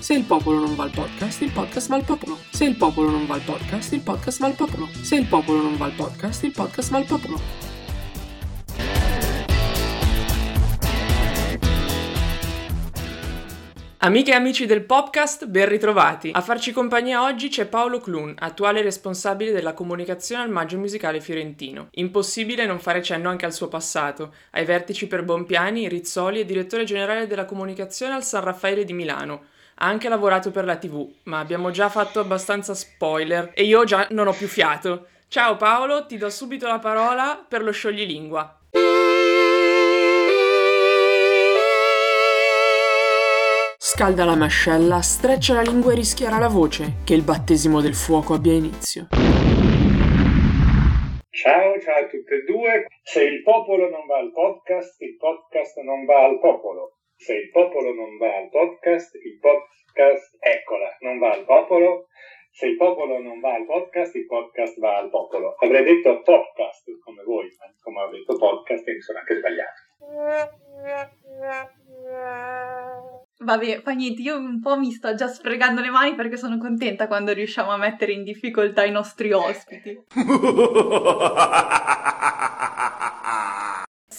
Se il popolo non va al podcast, il podcast va al popolo. Se il popolo non va al podcast, il podcast va al popolo. Se il popolo non va al podcast, il podcast va al popolo. Amiche e amici del podcast, ben ritrovati. A farci compagnia oggi c'è Paolo Clun, attuale responsabile della comunicazione al Maggio Musicale Fiorentino. Impossibile non fare cenno anche al suo passato, ai vertici per Bompiani, Rizzoli e direttore generale della comunicazione al San Raffaele di Milano. Ha anche lavorato per la TV, ma abbiamo già fatto abbastanza spoiler e io già non ho più fiato. Ciao Paolo, ti do subito la parola per lo scioglilingua. Scalda la mascella, streccia la lingua e rischiara la voce, che il battesimo del fuoco abbia inizio. Ciao, ciao a tutte e due. Se il popolo non va al podcast, il podcast non va al popolo. Se il popolo non va al podcast, il podcast, eccola, non va al popolo. Se il popolo non va al podcast, il podcast va al popolo. Avrei detto podcast come voi, ma come ho detto podcast e mi sono anche sbagliato. Vabbè, fa niente, io un po' mi sto già sfregando le mani perché sono contenta quando riusciamo a mettere in difficoltà i nostri ospiti.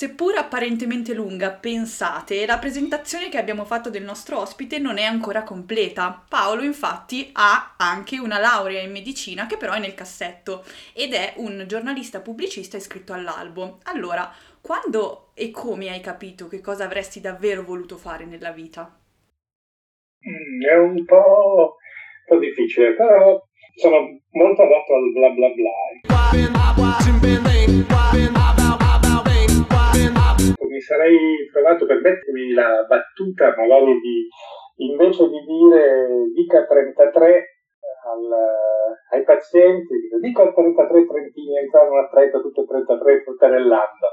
Seppur apparentemente lunga, pensate, la presentazione che abbiamo fatto del nostro ospite non è ancora completa. Paolo infatti ha anche una laurea in medicina che però è nel cassetto ed è un giornalista pubblicista iscritto all'albo. Allora, quando e come hai capito che cosa avresti davvero voluto fare nella vita? Mm, è un po', un po' difficile, però sono molto adatto al bla bla bla. Sarei provato per mettermi la battuta magari di invece di dire dica 33 al, ai pazienti, dica al 33 trentini entrare in una stretta tutte e 33 fruttarellando.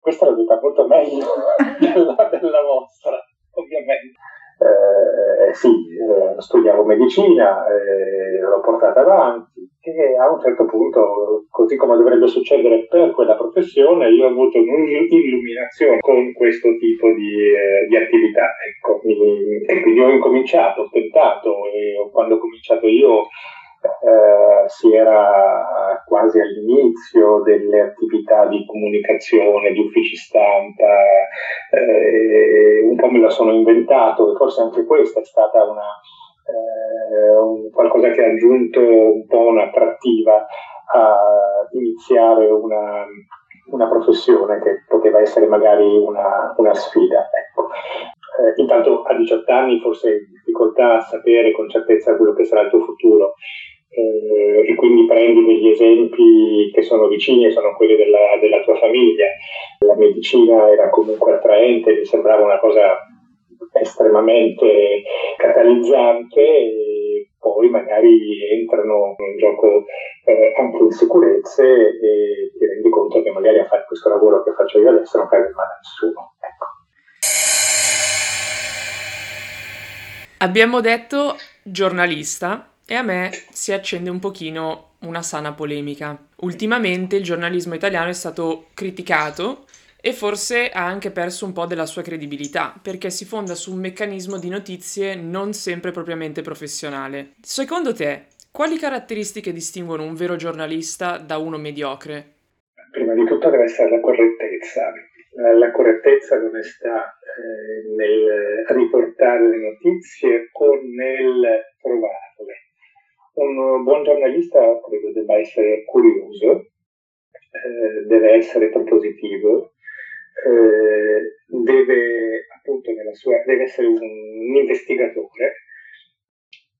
Questa la vita molto meglio della, della vostra, ovviamente. Eh, sì, eh, studiavo medicina, eh, l'ho portata avanti e a un certo punto, così come dovrebbe succedere per quella professione, io ho avuto un'illuminazione con questo tipo di, eh, di attività. Ecco, e quindi ho incominciato, ho tentato e quando ho cominciato io eh, si era quasi all'inizio delle attività di comunicazione, di uffici stampa, eh, un po' me la sono inventato e forse anche questa è stata una, eh, un, qualcosa che ha aggiunto un po' un'attrattiva a iniziare una, una professione che poteva essere magari una, una sfida. Ecco. Eh, intanto a 18 anni forse hai difficoltà a sapere con certezza quello che sarà il tuo futuro eh, e quindi prendi degli esempi che sono vicini e sono quelli della, della tua famiglia. La medicina era comunque attraente, mi sembrava una cosa estremamente catalizzante e poi magari entrano in gioco eh, anche insicurezze e ti rendi conto che magari a fare questo lavoro che faccio io adesso non in mano a nessuno. Ecco. Abbiamo detto giornalista e a me si accende un pochino una sana polemica. Ultimamente il giornalismo italiano è stato criticato e forse ha anche perso un po' della sua credibilità, perché si fonda su un meccanismo di notizie non sempre propriamente professionale. Secondo te, quali caratteristiche distinguono un vero giornalista da uno mediocre? Prima di tutto deve essere la correttezza, la correttezza e l'onestà eh, nel riportare le notizie o nel trovarle. Un buon giornalista credo debba essere curioso, deve essere propositivo, eh, deve appunto sua, deve essere un, un investigatore,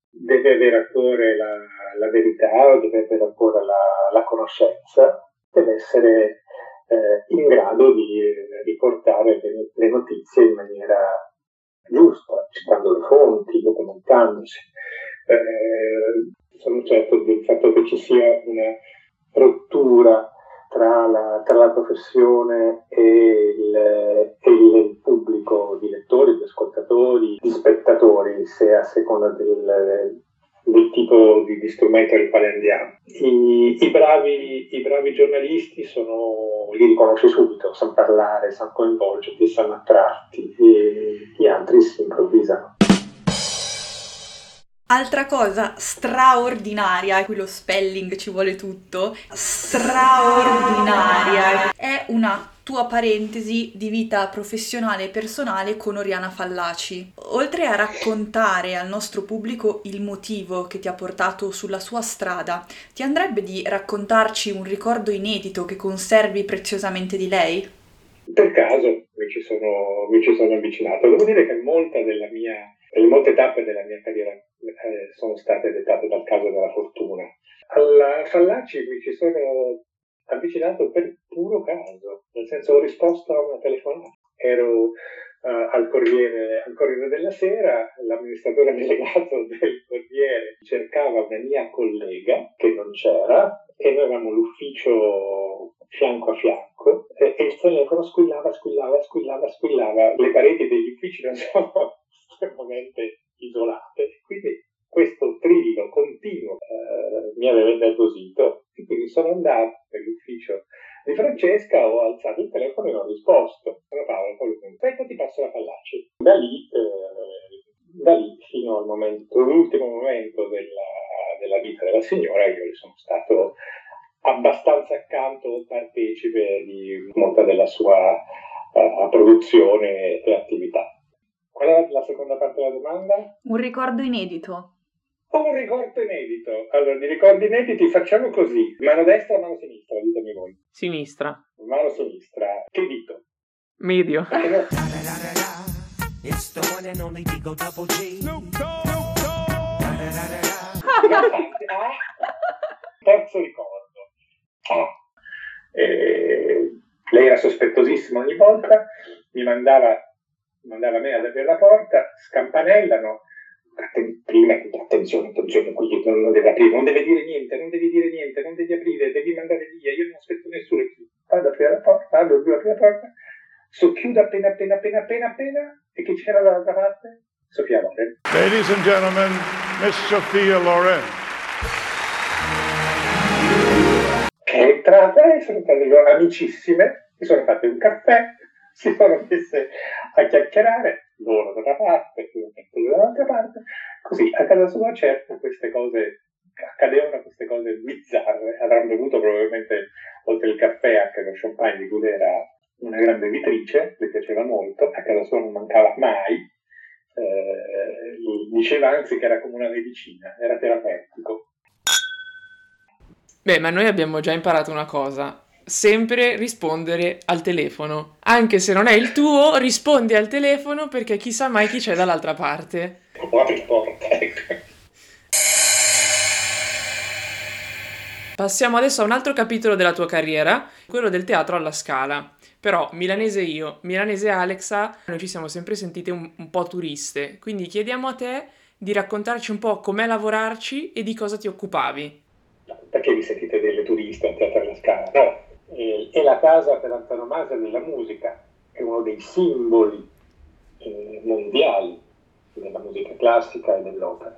deve avere a cuore la, la verità, deve avere a cuore la, la conoscenza, deve essere eh, in grado di riportare le, le, notizie in maniera giusta, citando le fonti, documentandosi. Eh, sono certo del fatto che ci sia una rottura tra la, tra la professione e il, e il, pubblico di lettori, di ascoltatori, di spettatori, se a seconda del, del tipo di, di, strumento al quale andiamo. I, i, bravi, I, bravi, giornalisti sono, li riconosci subito, sanno parlare, sanno coinvolgerti, sanno attrarti, e gli altri si improvvisano. Altra cosa straordinaria, qui lo spelling ci vuole tutto, straordinaria, è una tua parentesi di vita professionale e personale con Oriana Fallaci. Oltre a raccontare al nostro pubblico il motivo che ti ha portato sulla sua strada, ti andrebbe di raccontarci un ricordo inedito che conservi preziosamente di lei? Per caso mi ci sono, mi ci sono avvicinato. Devo dire che molta della mia, le molte tappe della mia carriera eh, sono state dettate dal caso della fortuna. Alla Fallaci mi ci sono avvicinato per puro caso, nel senso ho risposto a una telefonata. Ero uh, al, Corriere, al Corriere della Sera, l'amministratore delegato del Corriere cercava una mia collega che non c'era e noi avevamo l'ufficio fianco a fianco e, e il telefono squillava, squillava, squillava, squillava. Le pareti degli uffici non sono estremamente isolate, quindi questo trillo continuo eh, mi aveva innervosito e quindi sono andato nell'ufficio di Francesca, ho alzato il telefono e ho risposto. Sono Paolo, poi aspetta ti passo la Pallacci. Da lì, eh, da lì fino al momento, l'ultimo momento della, della vita della signora, io le sono stato abbastanza accanto, partecipe di molta della sua uh, produzione e attività. Qual è la seconda parte della domanda? Un ricordo inedito. Un ricordo inedito. Allora, di ricordi inediti facciamo così. Mano destra o mano sinistra, ditemi voi. Sinistra. Mano sinistra. Che dito? Medio. Terzo ricordo. Ah. Eh, lei era sospettosissima ogni volta, mi mandava, mandava me ad aprire la porta, scampanellano, prima attenzione, attenzione, qui non deve aprire, non deve dire niente, non devi dire niente, non devi aprire, devi mandare via, io non aspetto nessuno. Vado ad aprire la porta, vado ad aprire la porta, socchiudo appena appena appena appena appena e che c'era dall'altra parte? Sofia Loren. Ladies and gentlemen, Miss Sofia Loren. Che è entrata e sono state amicissime, si sono fatte un caffè, si sono messe a chiacchierare, loro da una parte, io dall'altra parte, così a casa sua certo queste cose accadevano queste cose bizzarre, avranno bevuto probabilmente oltre il caffè anche lo champagne di cui era una grande vitrice, le piaceva molto, a casa sua non mancava mai, eh, diceva anzi che era come una medicina, era terapeutico. Beh, ma noi abbiamo già imparato una cosa, sempre rispondere al telefono. Anche se non è il tuo, rispondi al telefono perché chissà mai chi c'è dall'altra parte. Ecco. Passiamo adesso a un altro capitolo della tua carriera, quello del teatro alla Scala. Però milanese io, milanese Alexa, noi ci siamo sempre sentite un, un po' turiste, quindi chiediamo a te di raccontarci un po' com'è lavorarci e di cosa ti occupavi. Perché vi sentite delle turiste al Teatro alla Scala? No, eh, è la casa per antonomasia della musica, è uno dei simboli eh, mondiali della musica classica e dell'opera.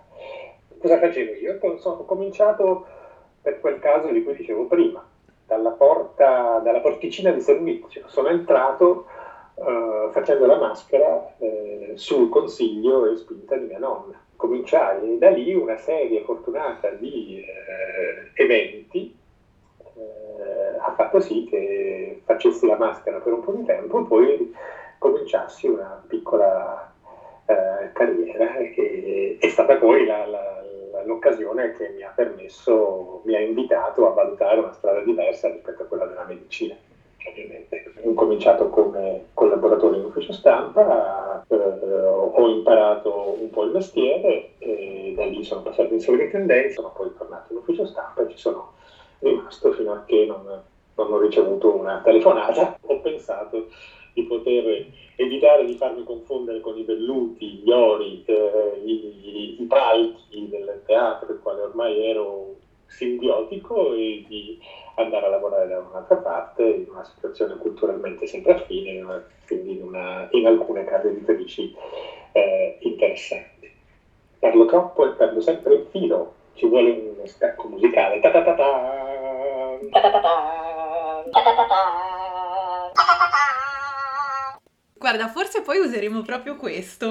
Cosa facevo io? Ho cominciato per quel caso di cui dicevo prima, dalla, porta, dalla porticina di servizio. Sono entrato eh, facendo la maschera eh, sul consiglio e spinta di mia nonna. Cominciai da lì una serie fortunata di eh, eventi ha fatto sì che facessi la maschera per un po' di tempo e poi cominciassi una piccola eh, carriera che è stata poi la, la, un'occasione che mi ha permesso, mi ha invitato a valutare una strada diversa rispetto a quella della medicina. Ovviamente. Ho cominciato come collaboratore in ufficio stampa, eh, ho imparato un po' il mestiere e da lì sono passato in sovrintendenza, sono poi tornato in ufficio stampa e ci sono rimasto fino a che non, non ho ricevuto una telefonata. Ho pensato di poter evitare di farmi confondere con i velluti, gli ori, eh, i, i, palchi del teatro, del quale ormai ero simbiotico, e di andare a lavorare da un'altra parte, in una situazione culturalmente sempre affine, quindi in, una, in alcune case editrici eh, interessanti. Parlo troppo e perdo sempre il filo, ci vuole uno stacco musicale. Ta-ta-ta-ta. Ta-ta-ta-ta. Ta-ta-ta-ta. Guarda, forse poi useremo proprio questo.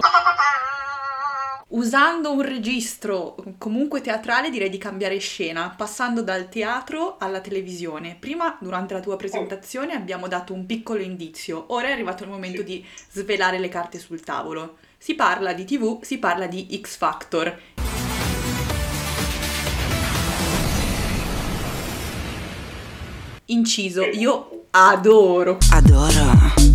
Usando un registro comunque teatrale direi di cambiare scena, passando dal teatro alla televisione. Prima, durante la tua presentazione, abbiamo dato un piccolo indizio, ora è arrivato il momento di svelare le carte sul tavolo. Si parla di TV, si parla di X Factor. Inciso, io adoro. Adoro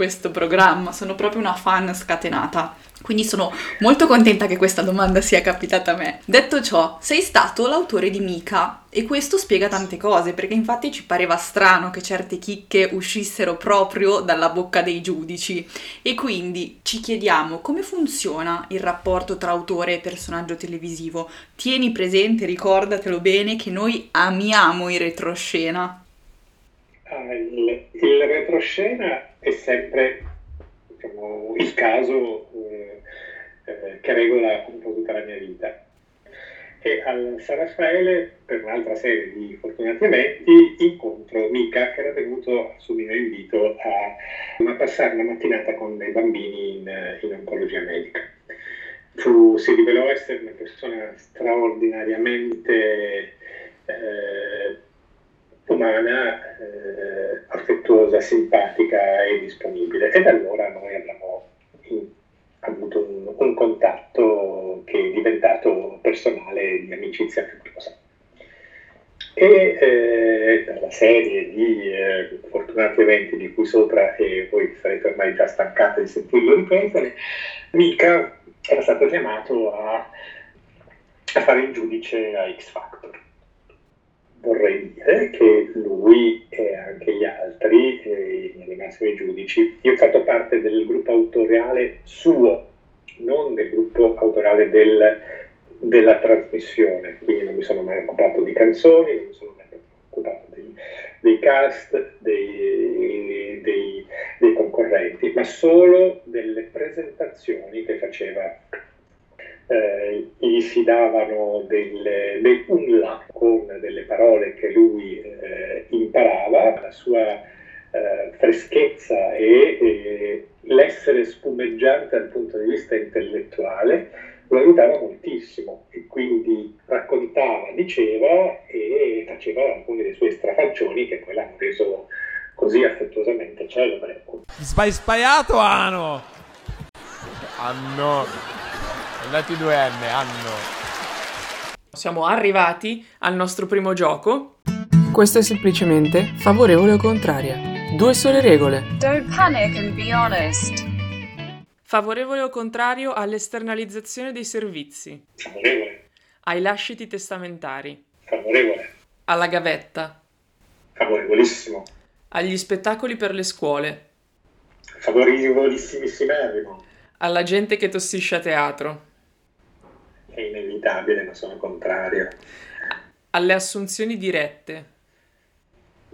questo programma, sono proprio una fan scatenata. Quindi sono molto contenta che questa domanda sia capitata a me. Detto ciò, sei stato l'autore di Mika e questo spiega tante cose, perché infatti ci pareva strano che certe chicche uscissero proprio dalla bocca dei giudici. E quindi ci chiediamo come funziona il rapporto tra autore e personaggio televisivo. Tieni presente, ricordatelo bene, che noi amiamo i retroscena. Ah, il, il retroscena è sempre diciamo, il caso eh, eh, che regola un po' tutta la mia vita. E al San Raffaele, per un'altra serie di fortunati eventi, incontro Mica che era venuto su mio invito a, a passare una mattinata con dei bambini in, in oncologia medica. Fu, si rivelò essere una persona straordinariamente eh, umana, eh, affettuosa, simpatica e disponibile. E da allora noi abbiamo in, avuto un, un, contatto che è diventato personale di amicizia affettuosa. E eh, la serie di eh, fortunati eventi di cui sopra, e voi sarete ormai già stancati di sentirlo ripetere, Mika era stato chiamato a, a fare il giudice a X Factor vorrei dire che lui e anche gli altri, i massimi giudici, io ho fatto parte del gruppo autoriale suo, non del gruppo autoriale del, della trasmissione, quindi non mi sono mai occupato di canzoni, non mi sono mai occupato dei, dei cast, dei, dei, dei concorrenti, ma solo delle presentazioni che faceva eh, gli si davano del, del unla con delle parole che lui eh, imparava, la sua eh, freschezza e, e, l'essere spumeggiante dal punto di vista intellettuale lo aiutava moltissimo e quindi raccontava, diceva e faceva alcuni dei suoi strafalcioni che poi l'hanno reso così affettuosamente celebre. Sbai sbagliato Ano! Anno! Andati 2N, hanno. Siamo arrivati al nostro primo gioco. Questo è semplicemente favorevole o contraria. Due sole regole. Don't panic and be honest. Favorevole o contrario all'esternalizzazione dei servizi. Favorevole. Ai lasciti testamentari. Favorevole. Alla gavetta. Favorevolissimo. Agli spettacoli per le scuole. Favorevolissimissimo. Alla gente che tossisce a teatro è inevitabile, ma sono contrario. Alle assunzioni dirette.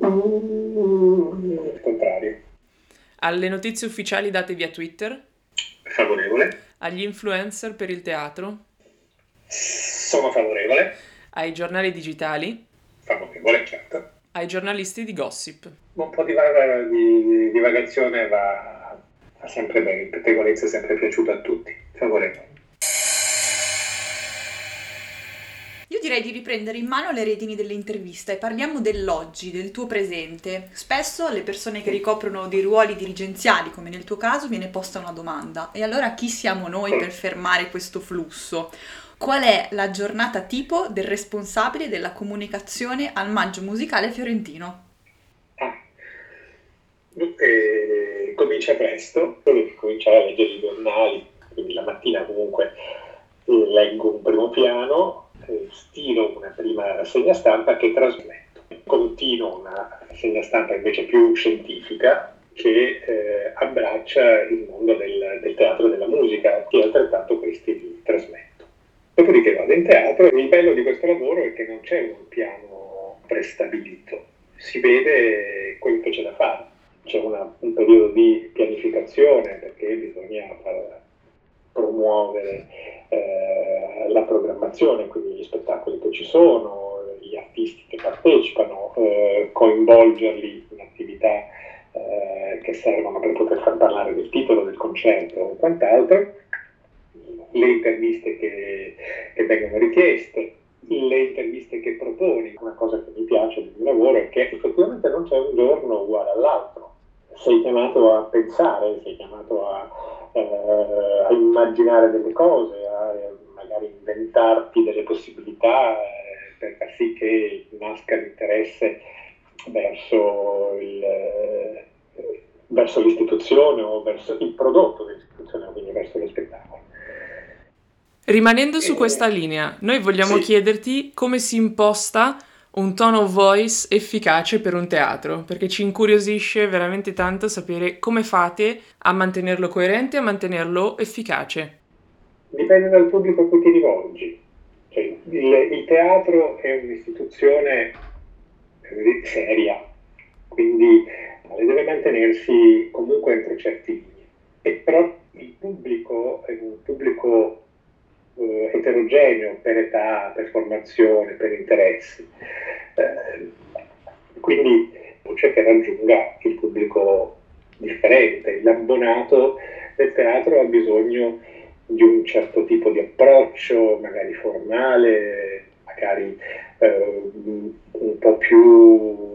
Mm, contrario. Alle notizie ufficiali date via Twitter. Favorevole. Agli influencer per il teatro. Sono favorevole. Ai giornali digitali. Favorevole, certo. Ai giornalisti di gossip. Un po' di, vaga, di divagazione va, va sempre bene, il pettegolezzo è sempre piaciuto a tutti. Favorevole. Direi di riprendere in mano le redini dell'intervista e parliamo dell'oggi, del tuo presente. Spesso alle persone che ricoprono dei ruoli dirigenziali, come nel tuo caso, viene posta una domanda. E allora chi siamo noi per fermare questo flusso? Qual è la giornata tipo del responsabile della comunicazione al Maggio Musicale Fiorentino? Ah, eh, comincia presto, devi cominciare a leggere i giornali, quindi la mattina comunque leggo un primo piano, eh, stilo una prima rassegna stampa che trasmetto. Continuo una rassegna stampa invece più scientifica che eh, abbraccia il mondo del, del teatro e della musica e altrettanto questi li trasmetto. Dopodiché vado in teatro e il bello di questo lavoro è che non c'è un piano prestabilito, si vede quello che c'è da fare. C'è una, un periodo di pianificazione perché bisogna far, promuovere eh, la programmazione, quindi gli spettacoli che ci sono, gli artisti che partecipano, eh, coinvolgerli in attività eh, che servono per poter far parlare del titolo del concerto o quant'altro le interviste che, che vengono richieste, le interviste che proponi. Una cosa che mi piace del mio lavoro è che effettivamente non c'è un giorno uguale all'altro. Sei chiamato a pensare, sei chiamato a, eh, a immaginare delle cose, a magari inventarti delle possibilità eh, per far sì che nasca l'interesse verso, il, eh, verso l'istituzione o verso il prodotto dell'istituzione, quindi verso lo spettacolo. Rimanendo su questa linea, noi vogliamo sì. chiederti come si imposta un tone of voice efficace per un teatro, perché ci incuriosisce veramente tanto sapere come fate a mantenerlo coerente e a mantenerlo efficace. Dipende dal pubblico a cui ti rivolgi. Cioè, il, il teatro è un'istituzione eh, seria, quindi deve mantenersi comunque entro certi limiti. E però il pubblico è un pubblico eh, eterogeneo per età, per formazione, per interessi. Eh, quindi c'è che raggiunga il pubblico differente. L'abbonato del teatro ha bisogno di un certo tipo di approccio, magari formale, magari eh, un po' più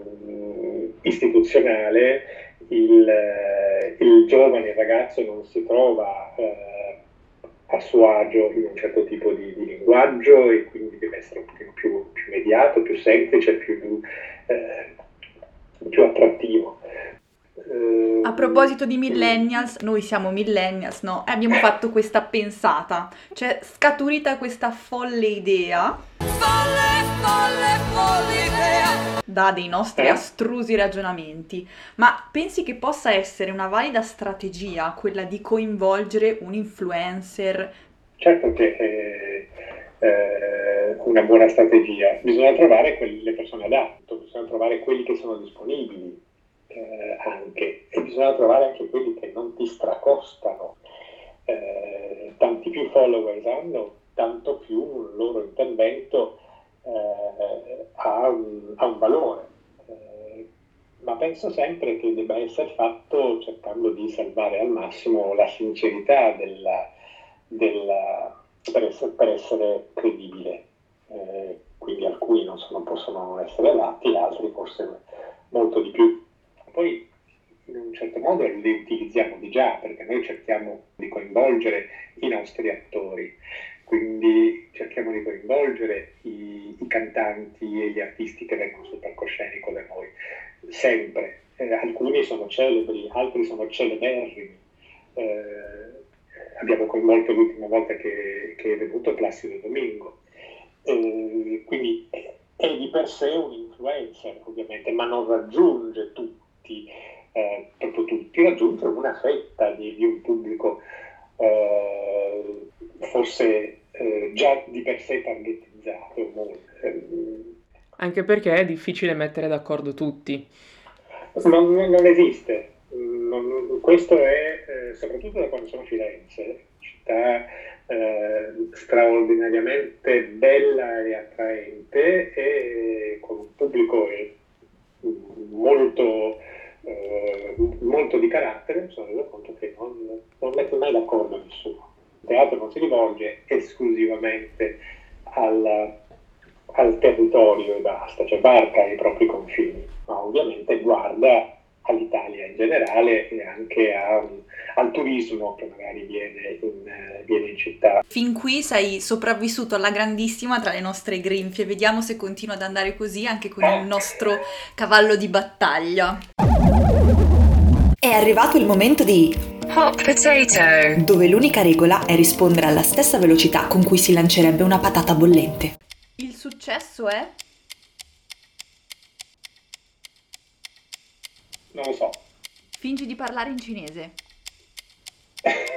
istituzionale. Il, eh, il giovane ragazzo non si trova eh, a suo agio in un certo tipo di, di linguaggio e quindi deve essere un pochino più, più immediato, più semplice, più, eh, più attrattivo. Eh, a proposito di millennials, noi siamo millennials, no? E abbiamo fatto questa pensata, cioè scaturita questa folle idea. Folle, folle, folle idea! Da dei nostri eh? astrusi ragionamenti. Ma pensi che possa essere una valida strategia quella di coinvolgere un influencer? Certo che è eh, una buona strategia. Bisogna trovare quelle, le persone adatte, bisogna trovare quelli che sono disponibili eh, anche e bisogna trovare anche quelli che non ti stracostano. Eh, tanti più followers hanno, tanto più il loro intervento eh, ha, un, ha, un, valore. Eh, ma penso sempre che debba essere fatto cercando di salvare al massimo la sincerità della, della, per, essere, per, essere, credibile. Eh, quindi alcuni non sono, possono essere adatti, altri forse molto di più poi in un certo modo li utilizziamo di già perché noi cerchiamo di coinvolgere i nostri attori, quindi cerchiamo di coinvolgere i, i cantanti e gli artisti che vengono sul palcoscenico da noi, sempre. Eh, alcuni sono celebri, altri sono celeberrimi. Eh, abbiamo coinvolto l'ultima volta che, che è venuto Placido Domingo. Eh, quindi è di per sé un influencer, ovviamente, ma non raggiunge tutti eh, proprio tutti, raggiungere una fetta di, di un pubblico eh, forse eh, già di per sé targetizzato. Anche perché è difficile mettere d'accordo tutti. Non, non esiste. Non, questo è eh, soprattutto da quando sono a Firenze, città eh, straordinariamente bella e attraente e con un pubblico molto eh, molto di carattere, mi sono reso conto che non, non mette mai d'accordo nessuno. Il teatro non si rivolge esclusivamente al, al territorio e basta, cioè varca i propri confini, ma ovviamente guarda all'Italia in generale e anche a, al turismo che magari viene in, viene in città. Fin qui sei sopravvissuto alla grandissima tra le nostre grinfie. Vediamo se continua ad andare così anche con il nostro cavallo di battaglia. È arrivato il momento di Hot potato. dove l'unica regola è rispondere alla stessa velocità con cui si lancerebbe una patata bollente. Il successo è? Non lo so. Fingi di parlare in cinese.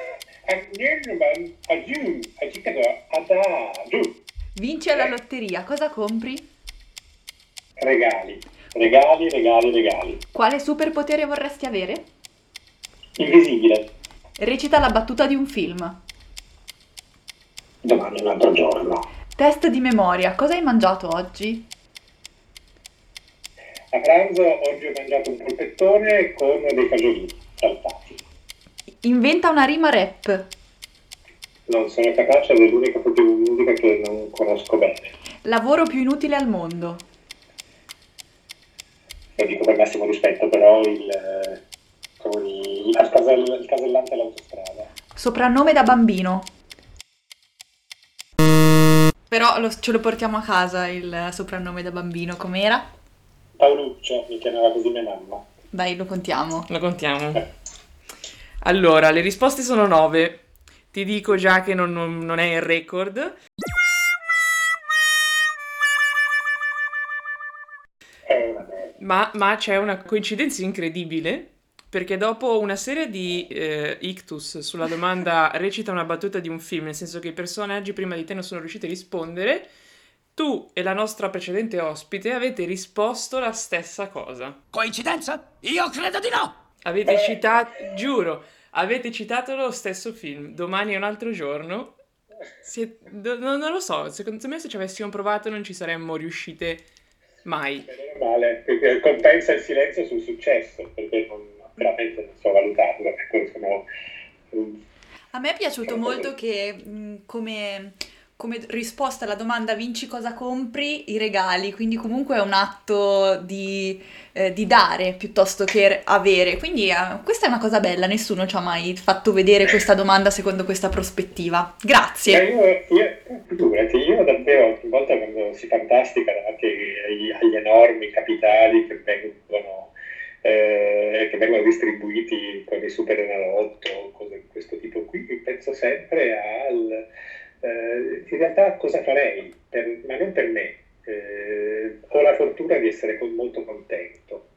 Vinci alla lotteria, cosa compri? Regali, regali, regali, regali. Quale superpotere vorresti avere? Invisibile. Recita la battuta di un film. Domani è un altro giorno. Test di memoria, cosa hai mangiato oggi? A pranzo oggi ho mangiato un polpettone con dei fagiolini saltati. Inventa una rima rap. Non sono capace è l'unica di musica che non conosco bene. Lavoro più inutile al mondo. Lo dico per massimo rispetto, però il, il, casell- il casellante all'autostrada. Soprannome da bambino. Però lo- ce lo portiamo a casa il soprannome da bambino, com'era? Paoluccio, mi chiamava così mia mamma. Dai, lo contiamo. Lo contiamo. Allora, le risposte sono nove. Ti dico già che non, non- non è il record. Eh, vabbè. Ma, ma c'è una coincidenza incredibile perché dopo una serie di eh, ictus sulla domanda recita una battuta di un film, nel senso che i personaggi prima di te non sono riusciti a rispondere, tu e la nostra precedente ospite avete risposto la stessa cosa. Coincidenza? Io credo di no! Avete citato, giuro, avete citato lo stesso film, domani è un altro giorno. Sie- do- non, lo so, secondo me se ci avessimo provato non ci saremmo riuscite mai. Meno male, compensa il silenzio sul successo, perché non, veramente non so valutarlo. Ecco, sono, A me è piaciuto molto che mh, come, come risposta alla domanda vinci cosa compri, i regali, quindi comunque è un atto di, eh, di dare piuttosto che avere. Quindi eh, questa è una cosa bella, nessuno ci ha mai fatto vedere questa domanda secondo questa prospettiva. Grazie. io, io, figurati, io davvero ogni volta quando si fantastica davanti agli, agli enormi capitali che vengono, eh, che vengono distribuiti con i super enalotto, cose di questo tipo qui, penso sempre al... eh, in realtà cosa farei, Per- ma non per me. Eh, ho la fortuna di essere con- molto contento.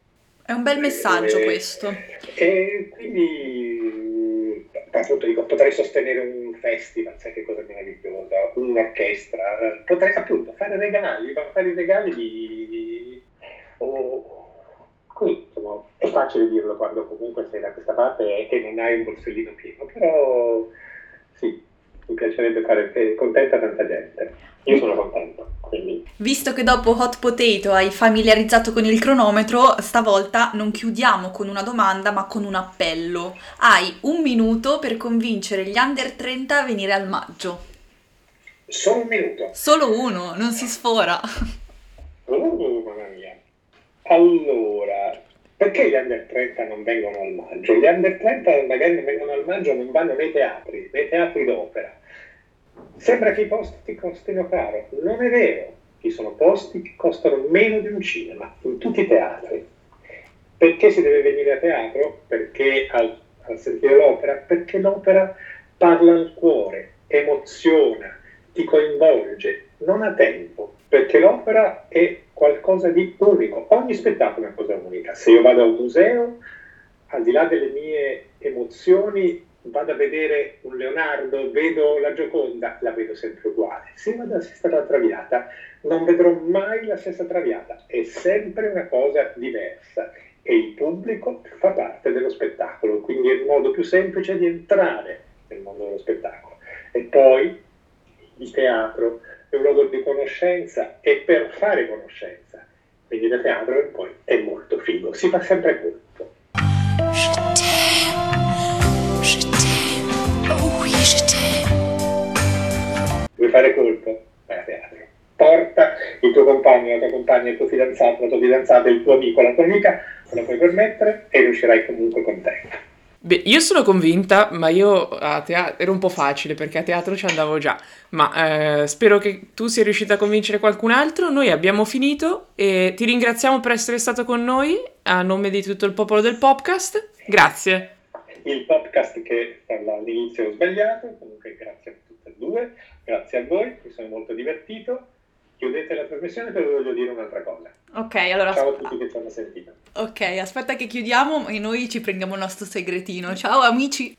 È un bel messaggio Eh, questo. E quindi appunto dico, potrei sostenere un festival, sai che cosa meravigliosa, un'orchestra, eh, potrei appunto fare regali, fare i regali di... o- qui insomma è facile dirlo quando comunque sei da questa parte e non hai un borsellino pieno, però sì, mi piacerebbe fare contenta tanta gente. Io sono contento, quindi Visto che dopo Hot Potato hai familiarizzato con il cronometro, stavolta non chiudiamo con una domanda ma con un appello. Hai un minuto per convincere gli under 30 a venire al maggio. solo un minuto. Solo uno, non si sfora. Oh, mamma mia. Allora, perché gli under 30 non vengono al maggio? Gli under 30 magari non vengono al maggio, non vanno nei teatri, nei teatri d'opera. Sembra che i posti costino caro. Non è vero. Ci sono posti che costano meno di un cinema, in tutti i teatri. Perché si deve venire a teatro? Perché al, al sentire l'opera? Perché l'opera parla al cuore, emoziona, ti coinvolge, non ha tempo, perché l'opera è qualcosa di unico. Ogni spettacolo è una cosa unica. Se io vado a un museo, al di là delle mie emozioni, vado a vedere un Leonardo, vedo la Gioconda, la vedo sempre uguale. Se vado alla stessa traviata, non vedrò mai la stessa traviata, è sempre una cosa diversa e il pubblico fa parte dello spettacolo, quindi è il modo più semplice di entrare nel mondo dello spettacolo. E poi il teatro è un luogo di conoscenza e per fare conoscenza, quindi da teatro in poi è molto figo, si fa sempre colpo. Vuoi fare colpo? Vai a teatro. Porta il tuo compagno, la tua compagna, il tuo fidanzato, la tua fidanzata, il tuo amico, la tua amica, te lo puoi permettere e riuscirai comunque contenta. Beh, io sono convinta, ma io a teatro era un po' facile perché a teatro ci andavo già, ma eh, spero che tu sia riuscita a convincere qualcun altro. Noi abbiamo finito e ti ringraziamo per essere stato con noi a nome di tutto il popolo del podcast. Grazie. Il podcast che all'inizio ho sbagliato, comunque grazie a tutte e due, grazie a voi, mi sono molto divertito. Chiudete la trasmissione perché voglio dire un'altra cosa. Ok, allora... Ciao a tutti che ci hanno sentito. Ok, aspetta che chiudiamo e noi ci prendiamo il nostro segretino. Ciao amici!